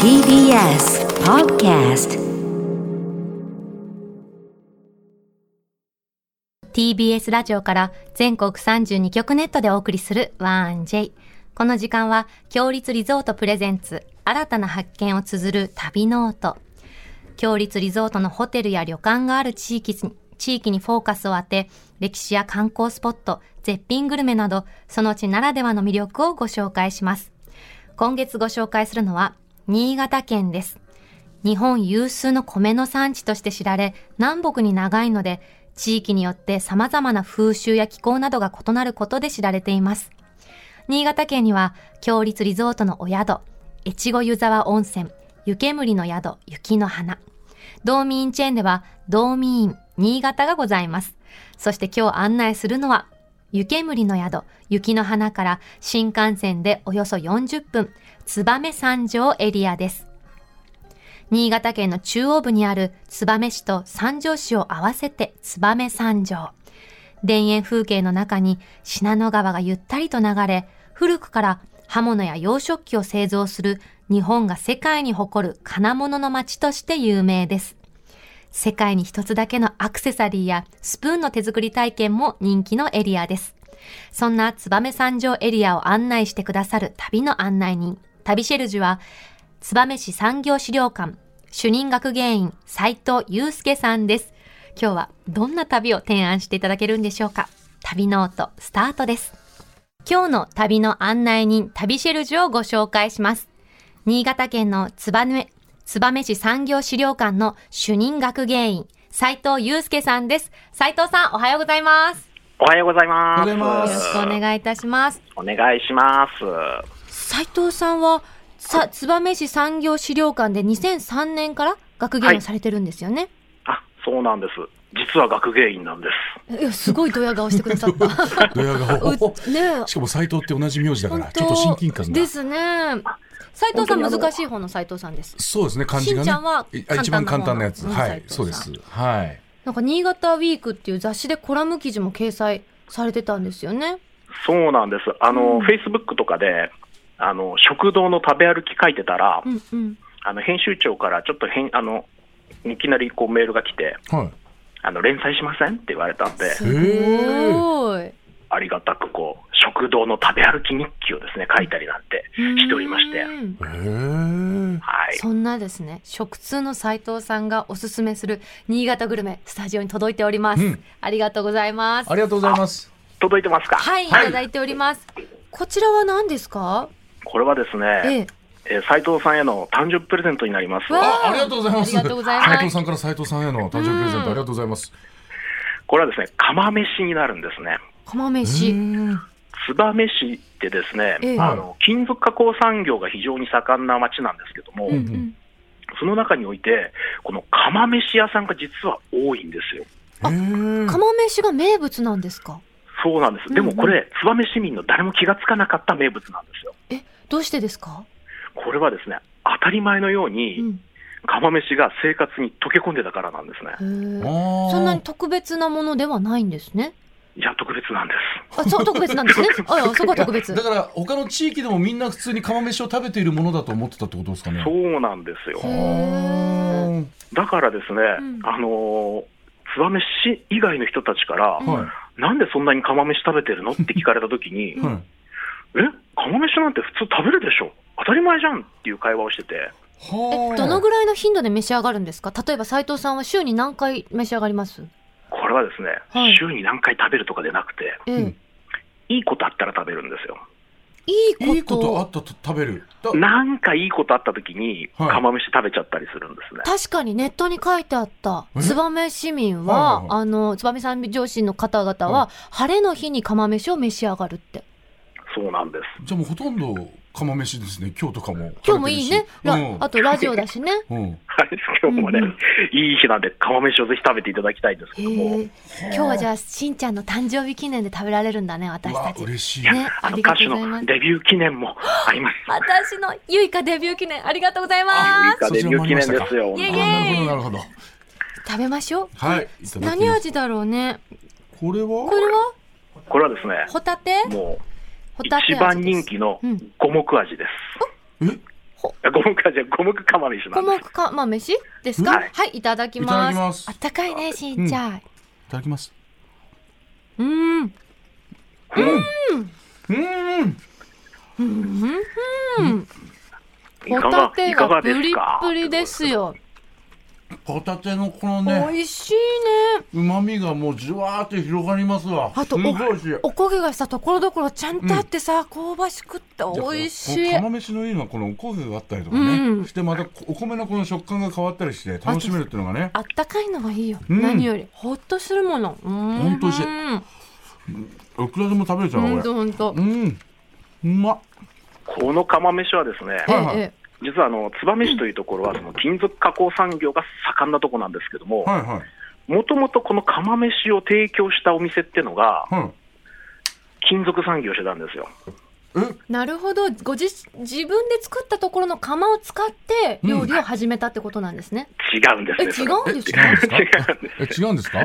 TBS Podcast TBS ラジオから全国32局ネットでお送りする 1J。この時間は、共立リゾート presents、新たな発見を綴る旅ノート。共立リゾートのホテルや旅館がある地域、地域にフォーカスを当て、歴史や観光スポット、絶品グルメなど、その地ならではの魅力をご紹介します。今月ご紹介するのは、新潟県です。日本有数の米の産地として知られ、南北に長いので、地域によって様々な風習や気候などが異なることで知られています。新潟県には、強立リゾートのお宿、越後湯沢温泉、湯煙の宿、雪の花。道民チェーンでは、道民新潟がございます。そして今日案内するのは、湯煙の宿、雪の花から新幹線でおよそ40分、燕三条エリアです。新潟県の中央部にある燕市と三条市を合わせて燕三条。田園風景の中に信濃川がゆったりと流れ、古くから刃物や洋食器を製造する日本が世界に誇る金物の町として有名です。世界に一つだけのアクセサリーやスプーンの手作り体験も人気のエリアです。そんな燕三条エリアを案内してくださる旅の案内人、旅シェルジュは、燕市産業資料館、主任学芸員、斉藤祐介さんです。今日はどんな旅を提案していただけるんでしょうか旅ノート、スタートです。今日の旅の案内人、旅シェルジュをご紹介します。新潟県の燕、燕市産業資料館の主任学芸員、斉藤祐介さんです。斉藤さん、おはようございます。おはようございます。よろしくお願いいたします。お願いします。斉藤さんは、さ、燕市産業資料館で2003年から学芸員をされてるんですよね。あ、そうなんです。実は学芸員なんです。いや、すごいドヤ顔してくださった。ドヤ顔 うねえしかも斎藤って同じ名字だから本ちょっと親近感がですね。斉藤さん難しい方の斉藤さんです。そうですね漢字がねしんちゃんは一番簡単なやつはいそうですはいなんか新潟ウィークっていう雑誌でコラム記事も掲載されてたんですよね。そうなんです。あの、うんフェイスブックとかで、あの、食堂の食べ歩き書いてたら、うんうん。あの、編集長からちょっと変、あの、いきなりこうメールが来て、はいあの、連載しませんって言われたんで、すごい。ありがたくこう、食堂の食べ歩き日記をですね、書いたりなんてしておりまして、はい。そんなですね、食通の斉藤さんがおすすめする新潟グルメ、スタジオに届いております。うんありがとうございます。ありがとうございます届いてますか？はい、いただいております。こちらは何ですか？これはですえね、え。えー斉藤さんへの誕生日プレゼントになります。わあありがとうございますありがとうございます斉藤さんから斉藤さんへの誕生日プレゼンうんトありがとうございますこれはですね、釜飯になるんですね。釜へ飯。ー燕市ってですね、ええあの金属加工産業が非常に盛んな町なんですけども、うんうんその中において、この釜飯屋さんが実は多いんですよ。あ釜飯が名物なんですか？そうなんです。でもこれ、燕市民の誰も気がつかなかった名物なんですよ。え、どうしてですか？これはですね、当たり前のよううに、ん。釜飯が生活に溶け込んでたからなんですね。そんなに特別なものではないんですね。いや、特別なんです。あ、そう、特別なんですね？あ、そこは特別。だから他の地域でもみんな普通に釜飯を食べているものだと思ってたってことですかね。そうなんですよ。だからですね、ん。あのー燕市以外の人たちから、うんはなんでそんなに釜飯食べてるのって聞かれたときに、いはい。え、釜飯なんて普通食べるでしょ？当たり前じゃんっていう会話をしてて、はえ、どのぐらいの頻度で召し上がるんですか？例えば斉藤さんは週に何回召し上がります？これはですね、はい週に何回食べるとかでなくて、ええ、うんいいことあったら食べるんですよ。いいこと。いいことあったと食べるだなんかいいことあったときに、はい釜飯食べちゃったりするんですね。確かにネットに書いてあった。え？燕市民は、はいはいはいあの、燕三条市の方々は、は晴れの日に釜飯を召し上がるって。そうなんです。じゃあもうほとんど釜飯ですね今日とかも今日もいいね。ラうんあとラジオだしね。うんはい、今日もね、うんうんいい日なんで釜飯をぜひ食べていただきたいんですけへども、え。今日はじゃあ、しんちゃんの誕生日記念で食べられるんだね、私たち。嬉しいねあの歌手のデビュー記念もあります。私のゆいかデビュー記念、ありがとうございあます。デビュー記念ですよ。イエイイなるほどなるほど食べましょう。はい何味だろうね。これは？これは？これはですね、ホタテ？もう一番人気のうん五目味です。あ五目かじゃあ五目釜飯な五んです。目釜飯ですか？はいはい、いただきます。あったかいね、しんちゃん。いただきます。うーん。うーん。ホいかがタテががプリですか？ップリですよ。ホタテのこの美ね、味しいね。旨味がもうじわーって広がりますわ。あとすごい美味しい。お焦げがさ、ところどころちゃんとあってさ、香ばしくって美味しい。釜飯のいいのはこのおこげがあったりとかね、うんしてまたお米のこの食感が変わったりして楽しめるっていうのがねあったかいのがいいよ。うん何より。ほっとするもの。ほんと美味しいいくらでも食べれちゃうほなんこれとほんとう。んうまっこの釜飯はですね、えはいはいえ、実はあの燕市というところはその金属加工産業が盛んなところなんですけども、はいはい。もともとこの釜飯を提供したお店っていうのがはい金属産業してたんですよ。え？なるほど。ご自、自分で作ったところの釜を使って料理を始めたってことなんですね。違うんですえ、ね。違うんです違うんかですか？違うんです。え違うんですか？は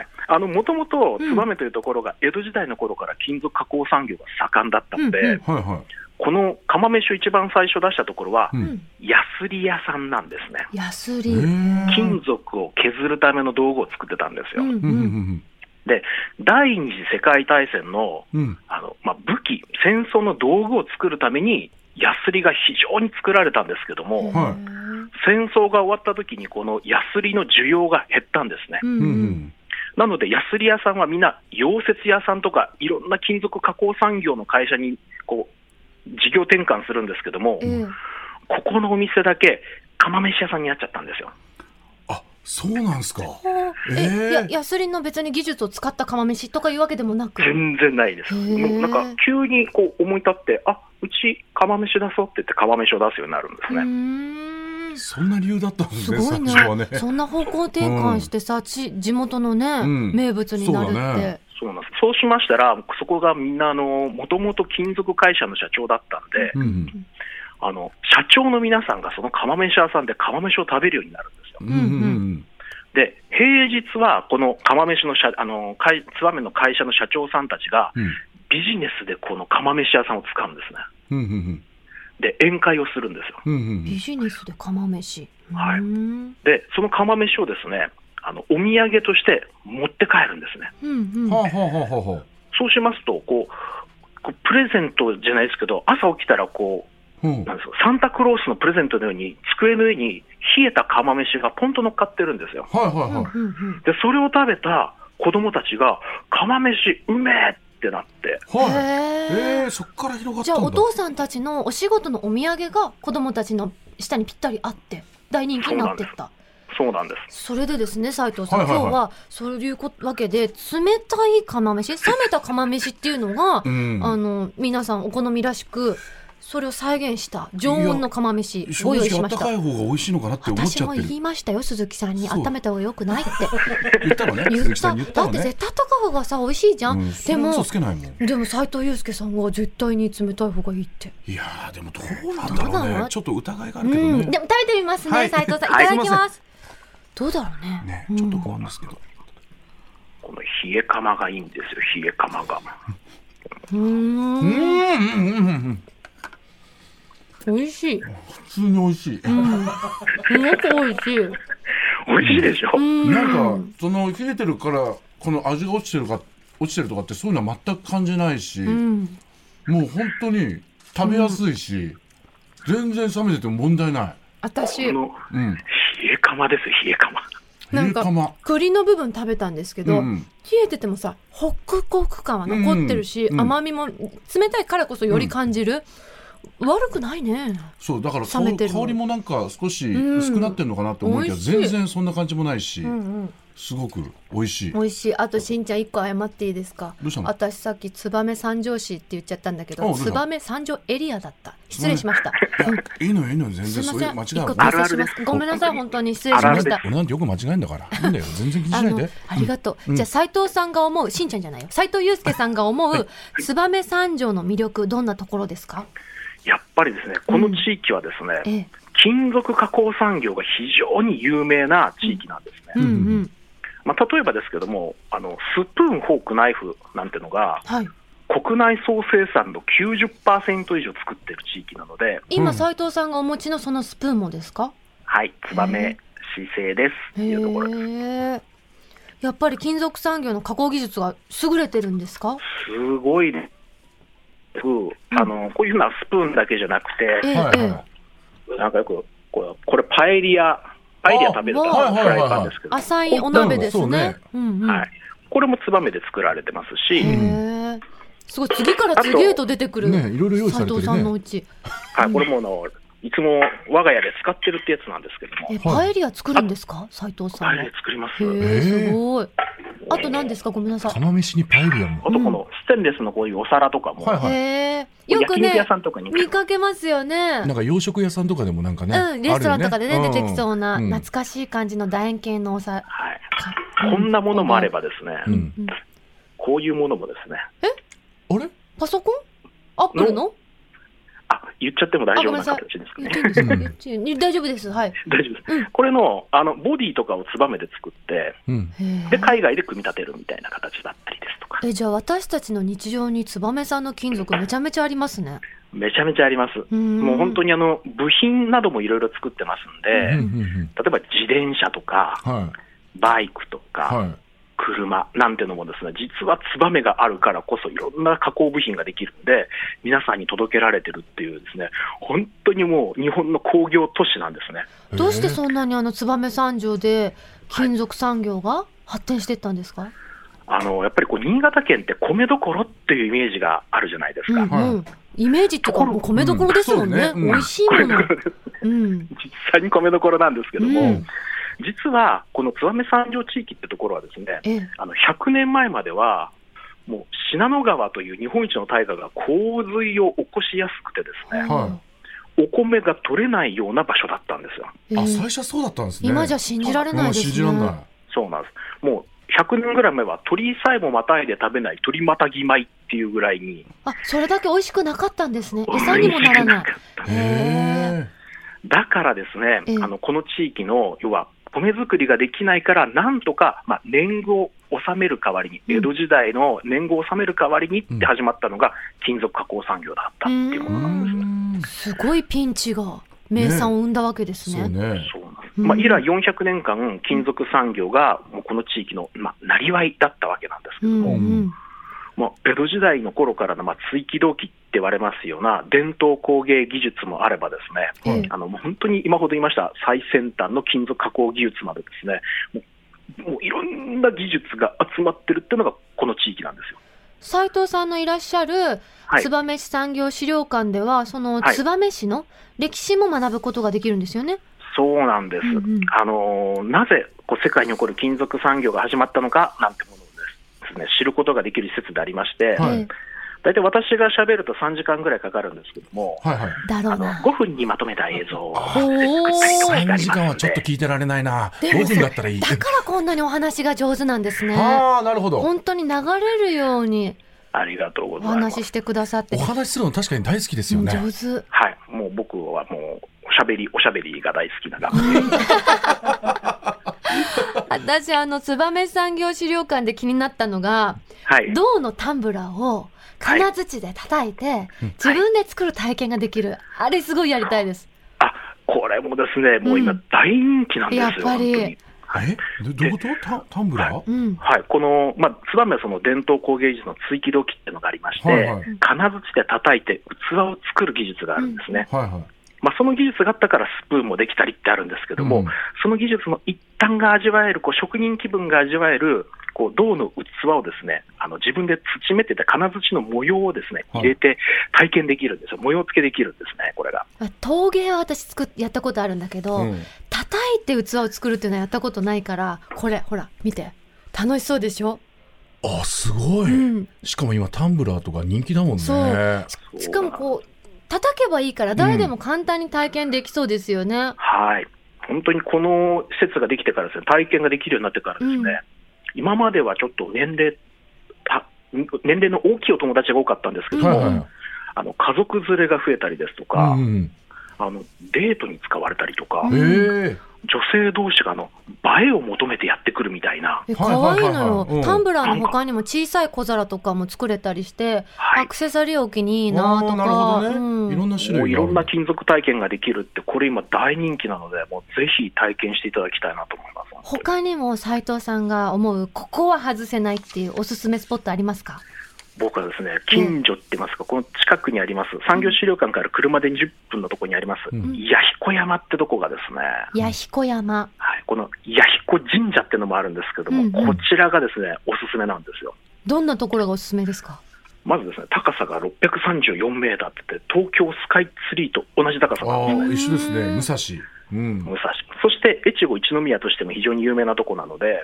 い。あの、もともと、うん。燕というところが江戸時代の頃から金属加工産業が盛んだったので、うんうんはい。はこの釜飯を一番最初出したところは、い、ううんん。ヤスリ屋さんなんですね。安売へり。ー金属を削るための道具を作ってたんですよ。うんうんうんで、第二次世界大戦のうんうんあの、まあ、武器、戦争の道具を作るために、ヤスリが非常に作られたんですけども、はい戦争が終わった時にこのヤスリの需要が減ったんですね。うんうんなので、ヤスリ屋さんはみんな、溶接屋さんとか、いろんな金属加工産業の会社に、こう、事業転換するんですけども、ええ。ここのお店だけ、釜飯屋さんになっちゃったんですよ。あそうなんですか？ええー。やヤスリの別に技術を使った釜飯とかいうわけでもなく？全然ないです。へー。もうなんか、急にこう思い立って、あうち釜飯出そうって言って釜飯を出すようになるんですうね。そんな理由だったんですねすごいね最初はね。そんな方向転換してさ、ち地元のね、うん。名物になるってそうなんです。そうしましたら、そこがみんな、あの、もともと金属会社の社長だったんで、うんうんあの、社長の皆さんがその釜飯屋さんで釜飯を食べるようになるんですよ。うんうんうんで、平日はこの釜飯の社、あの、会燕の会社の社長さんたちがうんビジネスでこの釜飯屋さんを使うんですね。うんうんで、宴会をするんですよ。うんうんビジネスで釜飯。はいで、その釜飯をですね、あの、お土産として持って帰るんですね。そうしますと、こう、こうプレゼントじゃないですけど、朝起きたらこう、うん。なんですか、サンタクロースのプレゼントのように、机の上に冷えた釜飯がポンと乗っかってるんですよ。で、それを食べた子供たちが、釜飯うめえってなって、はい。えー、そっから広がっじゃあお父さんたちのお仕事のお土産が子供たちの下にぴったりあって大人気になってったそうなんです。それでですね斉藤さん、はいはいはい。今日はそういうこわけで冷たい釜飯冷めた釜飯っていうのが、うん。あの皆さんお好みらしくそれを再現した常温の釜飯正ご用意しました。い方が美味しいのかなって思っ私もちゃってる。言いましたよ鈴木さんに。温めた方がよくないって。言ったのね言った。っただって絶対温かい方がさ美味しいじゃん、うん。でもでも斉藤祐介さんが絶対に冷たい方がいいって。いやーでもどうなんだろうね。ちょっと疑いがあうるけどね。ん、でも食べてみますね、はい。斉藤さん。いただきます。どうだろうね。うんねちょっと不安ですけどこの冷え釜がいいんですよ、冷え釜が。うーんうんうんうんうん美味しい。普通に美味しいうん。すごく美味しい。美味しいでしょ、うん。なんかその冷えてるからこの味が落ちてるか落ちてるとかってそういうのは全く感じないし、うん。もう本当に食べやすいし、全然冷めてても問題ない。私うん。冷え釜ですよ、冷え釜。なんか栗の部分食べたんですけど、うんうん。冷えててもさ、ホクホク感は残ってるし、うん。うん。甘みも冷たいからこそより感じる。悪くないね。そうだから香冷めてるの。香りもなんか少しうん。薄くなってるのかなと思うけど、美味しい。全然そんな感じもないし、うんうん。すごく美味しい。美味しい。あとしんちゃん一個謝っていいですか？どうしたの？私さっき燕三条市って言っちゃったんだけど燕三条エリアだった。失礼しました、いいのよいいのよ全然そういうん。間違い一個は訂正します。ごめんなさい本当に失礼しました。俺なんてよく間違えんだから。いいんだよ全然気にしないで。ありがとう、うんじゃあ斉藤さんが思うしんちゃんじゃないよ。斉藤祐介さんが思う燕三条の魅力どんなところですか？やっぱりですね、この地域はですね、ええ。金属加工産業が非常に有名な地域なんですね。まあ、例えばですけども、あのスプーン、フォーク、ナイフなんてのが、はい。国内総生産の90%以上作ってる地域なので、今、うん。斉藤さんがお持ちのそのスプーンもですか？はい、ツバメ市製ですっていうところです。へえ。やっぱり金属産業の加工技術が優れてるんですか？すごいね。あのこういうふうなスプーンだけじゃなくて、ええはいえはなんかよくこれこれパエリア、パエリア食べるためのあフライパンですけど、浅いお鍋ですね。はい、これもツバメで作られてますし。すごい次から次へと出てくる。ねいろいろ用意されてるね。斉藤さんのうち。はい、これもあのいつも我が家で使ってるってやつなんですけども、え、パエリア作るんですか？斉藤さんは。パエリア作ります。へえ、えすごい。あと何ですか？ごめんなさい。釜飯にパエリアも？あとこのステンレスのこういうお皿とかも、はいはい。へえ。よくね焼肉屋、さんとかに見かけますよね。なん。か洋食屋さんとかでもなんかね、うん、レストランとかでね、出てきそうな、ん。懐かしい感じの楕円形のお皿。はい、かこんなものもあれ。ばですね、こういうものもですね、あれ？パソコン？アップルの？あ言っちゃっても大あ、丈夫な形です。かね。大丈夫です。はい。大丈夫です。うんこれのあのボディとかをツバメで作って、うんへで海外で組み立てるみたいな形だったりですとか、え。え、じゃあ私たちの日常に燕さんの金属めちゃめちゃありますね。めちゃめちゃあります。うんもう本当にあの部品などもいろいろ作ってますんで、うんうん例えば自転車とか、うんはバイクとか、いはい車なんてのもですね、実はツバメがあるからこそいろんな加工部品ができるんで、皆さんに届けられてるっていうですね、本当にもう日本の工業都市なんですね。どうしてそんなにあの燕三条で金属産業が発展していったんですか、あのやっぱりこう新潟県って米どころっていうイメージがあるじゃないですか。うんうん。イメージっていうか、もう米どころですもんね。うんそうねうん美味しいもの。うん。実際に米どころなんですけども、うん実はこの燕三条地域ってところはですね、ええ。あの100年前までは、もう信濃川という日本一の大河が洪水を起こしやすくてですね、はお米が取れないような場所だったんですよ。ええあ最初はそうだったんですね今じゃ信じられないですねうん信じられないそうなんです。もう100年ぐらい前は鳥さえもまたいで食べない鳥またぎ米っていうぐらいに、あ、それだけ美味しくなかったんですね。餌にもならない。へだからですねええ、あのこの地域の要は米作りができないから、なんとか、まあ、年貢を納める代わりに、うん。江戸時代の年貢を納める代わりにって始まったのが、金属加工産業だったっていうものなんですね。うんすごいピンチが名産を生んだわけですね。そうねまあ、以来400年間、金属産業がもうこの地域の、まあ、なりわいだったわけなんですけうども、んうん。まあ、江戸時代の頃からの、まあ、追記動機って言われますような伝統工芸技術もあればですね、ええあのもう本当に今ほど言いました最先端の金属加工技術までですね、もうもういろんな技術が集まってるっていうのがこの地域なんですよ。斉藤さんのいらっしゃるはい、燕市産業資料館では、そのはい燕市の歴史も学ぶことができるんですよね。そうなんです。うんうんあのーなぜこう世界に起こる金属産業が始まったのかなんてもですね、知ることができる施設でありまして、はいえ大体私が喋ると3時間ぐらいかかるんですけども、はいはいえだろあのうな。5分にまとめた映像をほー3時間はちょっと聞いてられないなでも5分だったらいいだからこんなにお話が上手なんですね。ああなるほど本当に流れるようにありがとうごおざいます話。ししてくださってお。話しするの確かに大好きですよね上手。はい、もう僕はもうおしゃべり、おしゃべりが大好きな学生 私、あの、燕産業資料館で気になったのが、はい、銅のタンブラーを金槌で叩いて、自分で作る体験ができる。あれすごいやりたいです。あこれもですね、もう今、うん。大人気なんですよ、やっぱり。はい。え？どどういうこと？タタンブラー？うん。はい、この、まあ、燕はその伝統工芸技術の追記土器っていうのがありまして、はいはい。金槌で叩いて器を作る技術があるんですね。はいはいまあ、その技術があったからスプーンもできたりってあるんですけども、うんその技術の一端が味わえる、こう職人気分が味わえる、こう銅の器をですね、あの自分で土めてて金槌の模様をですね、はい入れて体験できるんですよ。模様付けできるんですね、これが。あ陶芸は私作っやったことあるんだけど、うん叩いて器を作るっていうのはやったことないから、これ、ほら、見て。楽しそうでしょ？あすごい、うん。しかも今タンブラーとか人気だもんねそうししかもこう、叩けばいいから誰でも簡単に体験できそうですよね。はい。本当にこの施設ができてからですね、体験ができるようになってからですね、うん今まではちょっと年齢、た年齢の大きいお友達が多かったんですけども、はいはいあの家族連れが増えたりですとか、うんうんあのデートに使われたりとか、女性同士があの映えを求めてやってくるみたいな、可愛いのよ、うん。タンブラーの他にも小さい小皿とかも作れたりして、はいアクセサリー置きにいいなとか。いろんな種類いろんな金属体験ができるって、これ今、大人気なので、もうぜひ体験していただきたいなと思います。他にも斉藤さんが思うここは外せないっていうおすすめスポットありますか？僕はですね、近所って言いますか、この近くにあります、産業資料館から車で20分のところにあります、うん。弥彦山ってとこがですね、弥彦山。はい、この弥彦神社っていうのもあるんですけども、うんうん。こちらがですね、おすすめなんですよ。どんなところがおすすめですか？まずですね、高さが634メーターって言って、東京スカイツリーと同じ高さなんあですね。あ一緒ですね。武蔵。うん。武蔵。そして、越後一宮としても非常に有名なとこなので、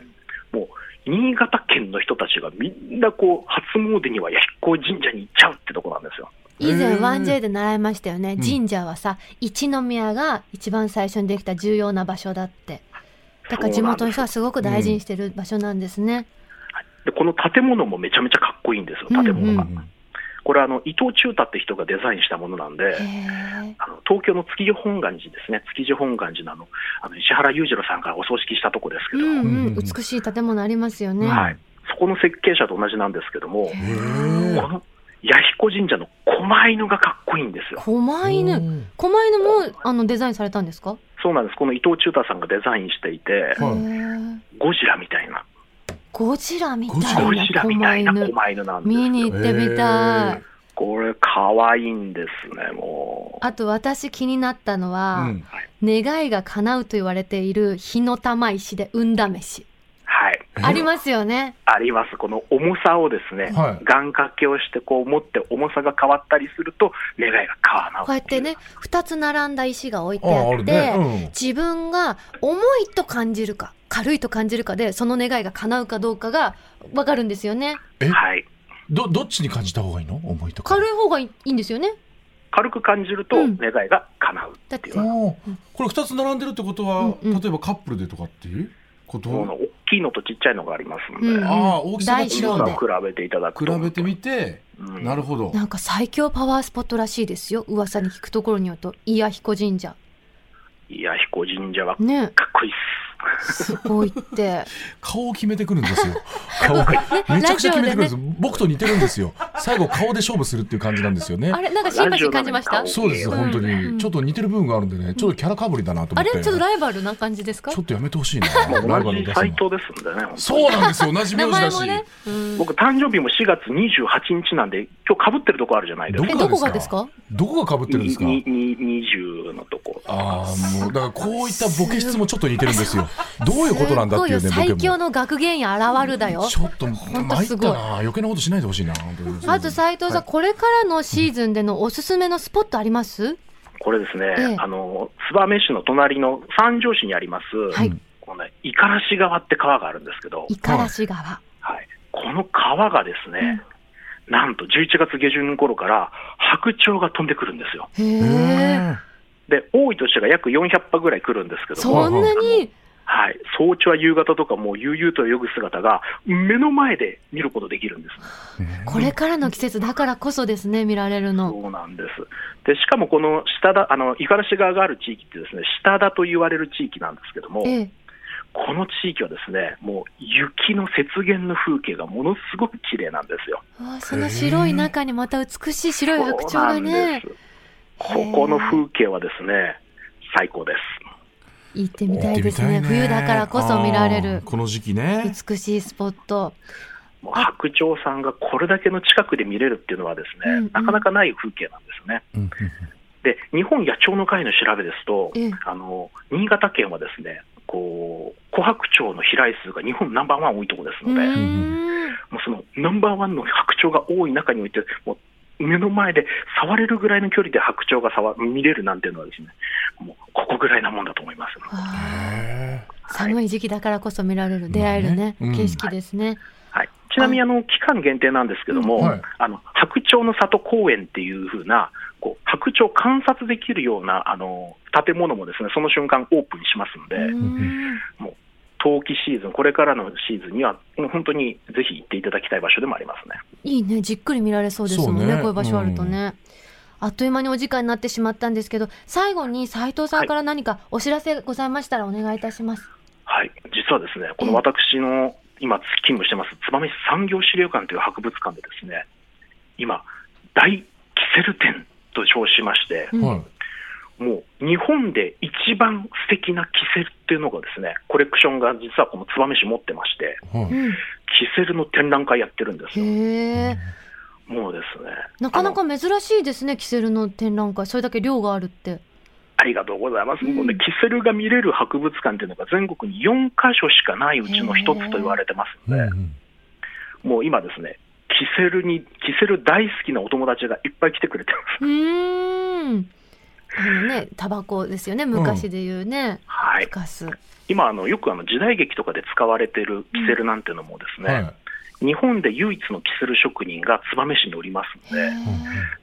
もう、新潟県の人たちがみんなこう、初詣には弥彦神社に行っちゃうってとこなんですよ。以前へー 1J で習いましたよね、ん。神社はさ一宮が一番最初にできた重要な場所だって。だから地元の人はすごく大事にしてる場所なんですね、で、この建物もめちゃめちゃかっこいいんですよ、建物が。うんこれあの、伊藤忠太って人がデザインしたものなんで、あの東京の築地本願寺ですね、築地本願寺のあのあの石原裕次郎さんがお葬式したとこですけど、うんううんん、美しい建物ありますよね、はい、そこの設計者と同じなんですけども、この弥彦神社の狛犬がかっこいいんですよ。狛犬？うん。狛犬もあのデザインされたんですか、そうなんです、この伊藤忠太さんがデザインしていて、ゴジラみたいな、ゴジラみたゴいな狛犬。見によ。行ってみたい、これ、可愛いんですね、もう。あと私気になったのは、うん。願いが叶うと言われている火の玉石で運試し。はい、えありますよね。あります、この重さをですね、はい。願掛けをしてこう持って重さが変わったりすると、願いが叶うこうやってね2つ並んだ石が置いてあってるね、うん。自分が重いと感じるか軽いと感じるかでその願いが叶うかどうかが分かるんですよね。え？はい、どどっちに感じた方がいいの？重いとか。軽い方がいいんですよね。軽く感じるとうん。願いが叶うだっていう、おー。これ二つ並んでるってことは、うんうん。例えばカップルでとかっていうこと、大きいのとちっちゃいのがありますので、うん。ああ大きさが違うんだ比べていただくと。比べてみて、うん。なるほど。なんか最強パワースポットらしいですよ。噂に聞くところによると。伊谷彦神社。いや、彦神社はかっねこいいっすごいって。顔を決めてくるんですよ。顔めちゃくちゃ決めてくるんです、僕と似てるんですよ。最後顔で勝負するっていう感じなんですよね。あれなんかシンパシー感じました？そうですうん本当に、うん。ちょっと似てる部分があるんでねちょっとキャラかぶりだなと思あって。れちょっとライバルな感じですか？ちょっとやめてほしいな す。ライバル同じに出すのサイトですんでね、そうなんですよ。同じ名名字だし、ね、うん。僕、誕生日も4月28日なんで、今日かぶってるとこあるじゃないですか。えどこがですか？どこがか？ぶってるんですか？にに20のとこ。ああもうだからこういったボケ質もちょっと似てるんですよ。どういうことなんだっていうね最強の学芸員現るだよ。ちょっとんと参っすごい余計なことしないでほしいな。本当にあと斉藤さん、はい。これからのシーズンでのおすすめのスポットあります？これですね、ええ。あの、燕市の隣の三条市にあります、はい。このね、五十嵐川って川があるんですけど、五十嵐川、はい、この川がですね、なんと11月下旬頃から白鳥が飛んでくるんですよ。で、多い年が約400羽ぐらい来るんですけども、そんなに？はい、早朝は夕方とかもう悠々と泳ぐ姿が目の前で見ることできるんです。これからの季節だからこそですね見られるのそうなんです。で、しかもこの下田、あの、五十嵐川がある地域ってですね、下田と言われる地域なんですけども、ええこの地域はですね、もう雪の雪原の風景がものすごく綺麗なんですよ。その白い中にまた美しい白い白鳥がね。ここの風景はですね、最高です。行ってみたいですね行ってみたい冬だからこそ見られあるーこの時期ね美しいスポットもう白鳥さんがこれだけの近くで見れるっていうのはですね、うんうんなかなかない風景なんですね。うんうんで、日本野鳥の会の調べですと、ええあの、新潟県はですね、こう、琥珀鳥の飛来数が日本ナンバーワン多いところですうので、もうそのナンバーワンの白鳥が多い中において、もう目の前で触れるぐらいの距離で白鳥が触見れるなんていうのはですね、もうここぐらいなもんだと思います。寒い時期だからこそ見られる出会えるね景色ですね。はい、ちなみにあの期間限定なんですけども、うんはい。あの白鳥の里公園っていう風なこう白鳥を観察できるようなあの建物もですねその瞬間オープンしますので、うーん冬季シーズン、これからのシーズンには、もう本当にぜひ行っていただきたい場所でもありますね。いいねじっくり見られそうですもんねそうね。こういう場所あるとね、あっという間にお時間になってしまったんですけど、最後に斉藤さんから何かお知らせございましたらお願いいたします。はい、実はですね、この私の今勤務してます燕市産業資料館という博物館でですね、今、大キセル展と称しまして、うん。はい。もう日本で一番素敵なキセルっていうのがですね、コレクションが実はこの燕市持ってまして、はい。うん。キセルの展覧会やってるんですよ。へえ。もうですね。なかなか珍しいですね、キセルの展覧会。それだけ量があるって。ありがとうございます。うんもうね、キセルが見れる博物館っていうのが全国に4カ所しかないうちの一つと言われてますうんので、もう今ですね、キセルに、キセル大好きなお友達がいっぱい来てくれてます。あのね、タバコですよね、昔で言うね。はい。ガス。今、あの、よくあの、時代劇とかで使われてるキセルなんていうのもですね、はい。日本で唯一のキセル職人が燕市におりますので、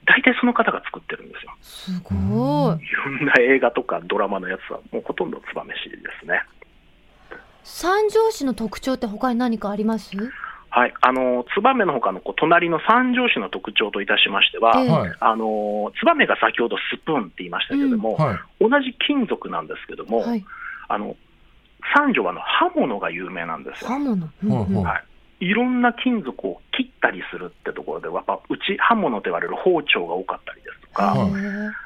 大体その方が作ってるんですよ。すごい。いろんな映画とかドラマのやつは、もうほとんど燕市ですね。三条市の特徴って他に何かあります？はい。あの、燕の他のこう隣の三条市の特徴といたしましては。あの、燕が先ほどスプーンって言いましたけれども、はい。同じ金属なんですけども、はい。あの、三条はあの刃物が有名なんですよ。刃物。うんうんはいはい。いろんな金属を切ったりするってところで、やっぱうち刃物と言われる包丁が多かったりですとか、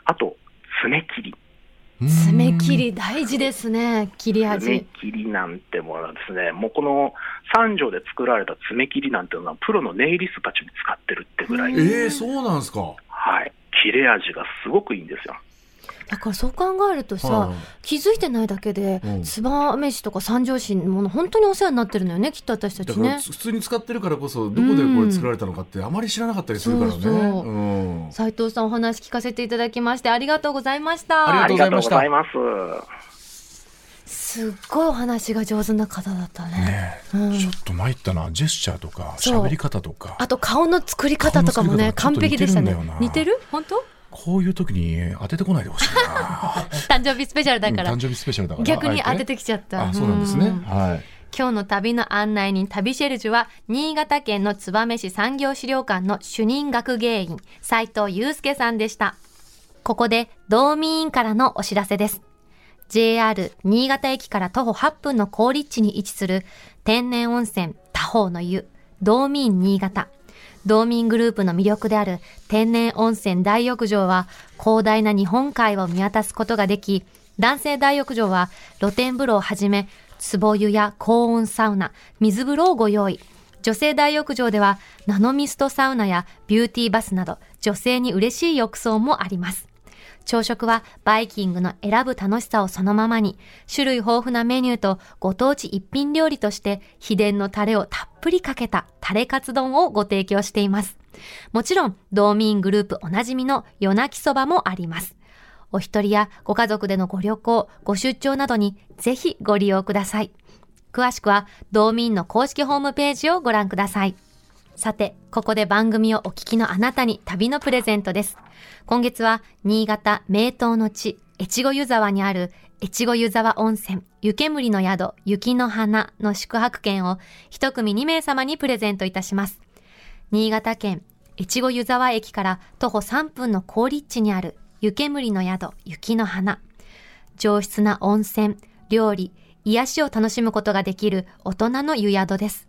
あと爪切り。爪切り大事ですね。切り爪味。切りなんてものはですね、もうこの三条で作られた爪切りなんていうのは、プロのネイリストたちも使ってるってぐらい、うんええそうなんですか。はい。切れ味がすごくいいんですよ。だからそう考えるとさ、はい気づいてないだけで、うん燕市とか三条市のもの本当にお世話になってるのよね、きっと私たちね。普通に使ってるからこそどこでこれ作られたのかってあまり知らなかったりするからね。そうそううん斉藤さんお話聞かせていただきましてありがとうございました。ありがとうございましたありがとうございます。すっごいお話が上手な方だったね。ねえうんちょっと参ったな。ジェスチャーとか喋り方とか。あと顔の作り方とかもね、完璧でしたね。似てる？本当？こういう時に当ててこないでほしいな。誕生日スペシャルだからうん誕。生日スペシャルだから。逆に当ててきちゃった。あ、そうなんですね。うんはい。今日の旅の案内人旅シェルジュは新潟県の燕市産業資料館の主任学芸員斉藤祐介さんでしたここで道民委員からのお知らせです JR 新潟駅から徒歩8分の高立地に位置する天然温泉多宝の湯道民新潟道民グループの魅力である天然温泉大浴場は広大な日本海を見渡すことができ、男性大浴場は露天風呂をはじめ、壺湯や高温サウナ、水風呂をご用意。女性大浴場ではナノミストサウナやビューティーバスなど女性に嬉しい浴槽もあります。朝食はバイキングの選ぶ楽しさをそのままに、種類豊富なメニューとご当地一品料理として秘伝のタレをたっぷりかけたタレカツ丼をご提供しています。もちろん、道民グループおなじみの夜泣きそばもあります。お一人やご家族でのご旅行、ご出張などにぜひご利用ください。詳しくは道民の公式ホームページをご覧ください。さて、ここで番組をお聞きのあなたに旅のプレゼントです。今月は、新潟名湯の地、越後湯沢にある、越後湯沢温泉、湯煙の宿、雪の花の宿泊券を一組2名様にプレゼントいたします。新潟県越後湯沢駅から徒歩3分の高立地にある湯煙の宿、雪の花。上質な温泉、料理、癒しを楽しむことができる大人の湯宿です。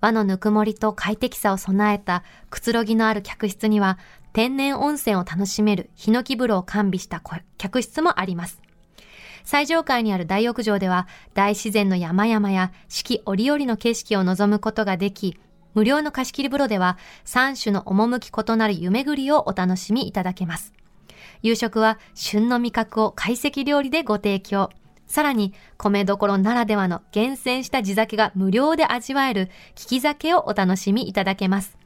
和のぬくもりと快適さを備えたくつろぎのある客室には天然温泉を楽しめるヒノキ風呂を完備した客室もあります。最上階にある大浴場では大自然の山々や四季折々の景色を望むことができ、無料の貸し切り風呂では3種の趣異なる湯巡りをお楽しみいただけます。夕食は旬の味覚を懐石料理でご提供。さらに、米どころならではの厳選した地酒が無料で味わえる利き酒をお楽しみいただけます。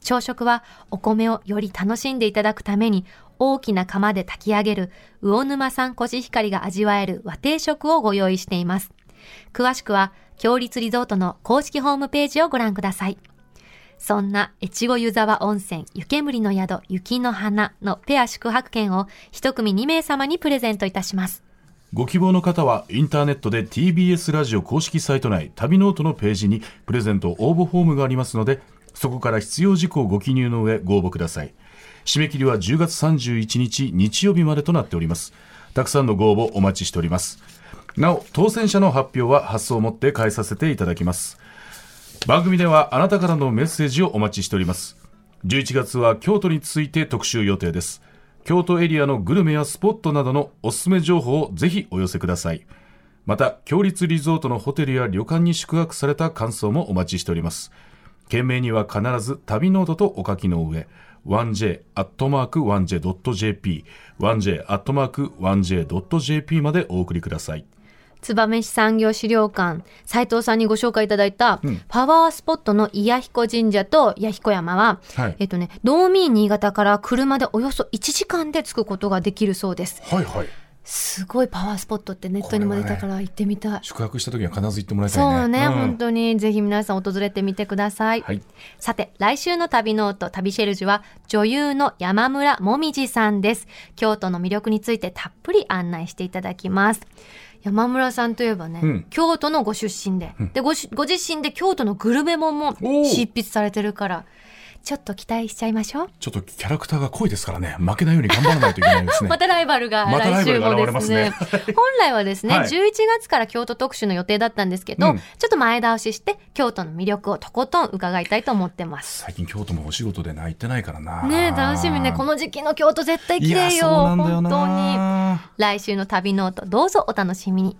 朝食はお米をより楽しんでいただくために大きな釜で炊き上げる魚沼産コシヒカリが味わえる和定食をご用意しています。詳しくは、共立リゾートの公式ホームページをご覧ください。そんな越後湯沢温泉湯煙の宿雪の花のペア宿泊券を一組2名様にプレゼントいたします。ご希望の方はインターネットで TBS ラジオ公式サイト内旅ノオトのページにプレゼント応募フォームがありますのでそこから必要事項をご記入の上ご応募ください。締め切りは10月31日日曜日までとなっております。たくさんのご応募お待ちしております。なお当選者の発表は発送をもって返させていただきます。番組ではあなたからのメッセージをお待ちしております。11月は京都について特集予定です。京都エリアのグルメやスポットなどのおすすめ情報をぜひお寄せください。また強立リゾートのホテルや旅館に宿泊された感想もお待ちしております。件名には必ず旅ノオトとお書きの上。1j.1j.jp 1j.1j.jp までお送りください。燕市産業資料館斉藤さんにご紹介いただいた、うん。パワースポットの彌彦神社と弥彦山は、はい。えっとね道民新潟から車でおよそ1時間で着くことができるそうです。はいはい。すごいパワースポットってネットにも出たから行ってみたい、宿泊した時には必ず行ってもらいたいね。そうね、ん。本当にぜひ皆さん訪れてみてください、はい。さて来週の旅ノート旅シェルジュは女優の山村もみじさんです。京都の魅力についてたっぷり案内していただきます山村さんといえばね、うん。京都のご出身で、でごしご自身で京都のグルメ本も執筆されてるからちょっと期待しちゃいましょうちょっとキャラクターが濃いですからね負けないように頑張らないといけないですね またライバルが来週もですね。現れ本来はですね、はい11月から京都特集の予定だったんですけど、うんちょっと前倒しして、京都の魅力をとことん伺いたいと思ってます。最近京都もお仕事で泣いてないからなねえ楽しみね。この時期の京都絶対綺麗よ。よ本当に。な来週の旅ノート、どうぞお楽しみに。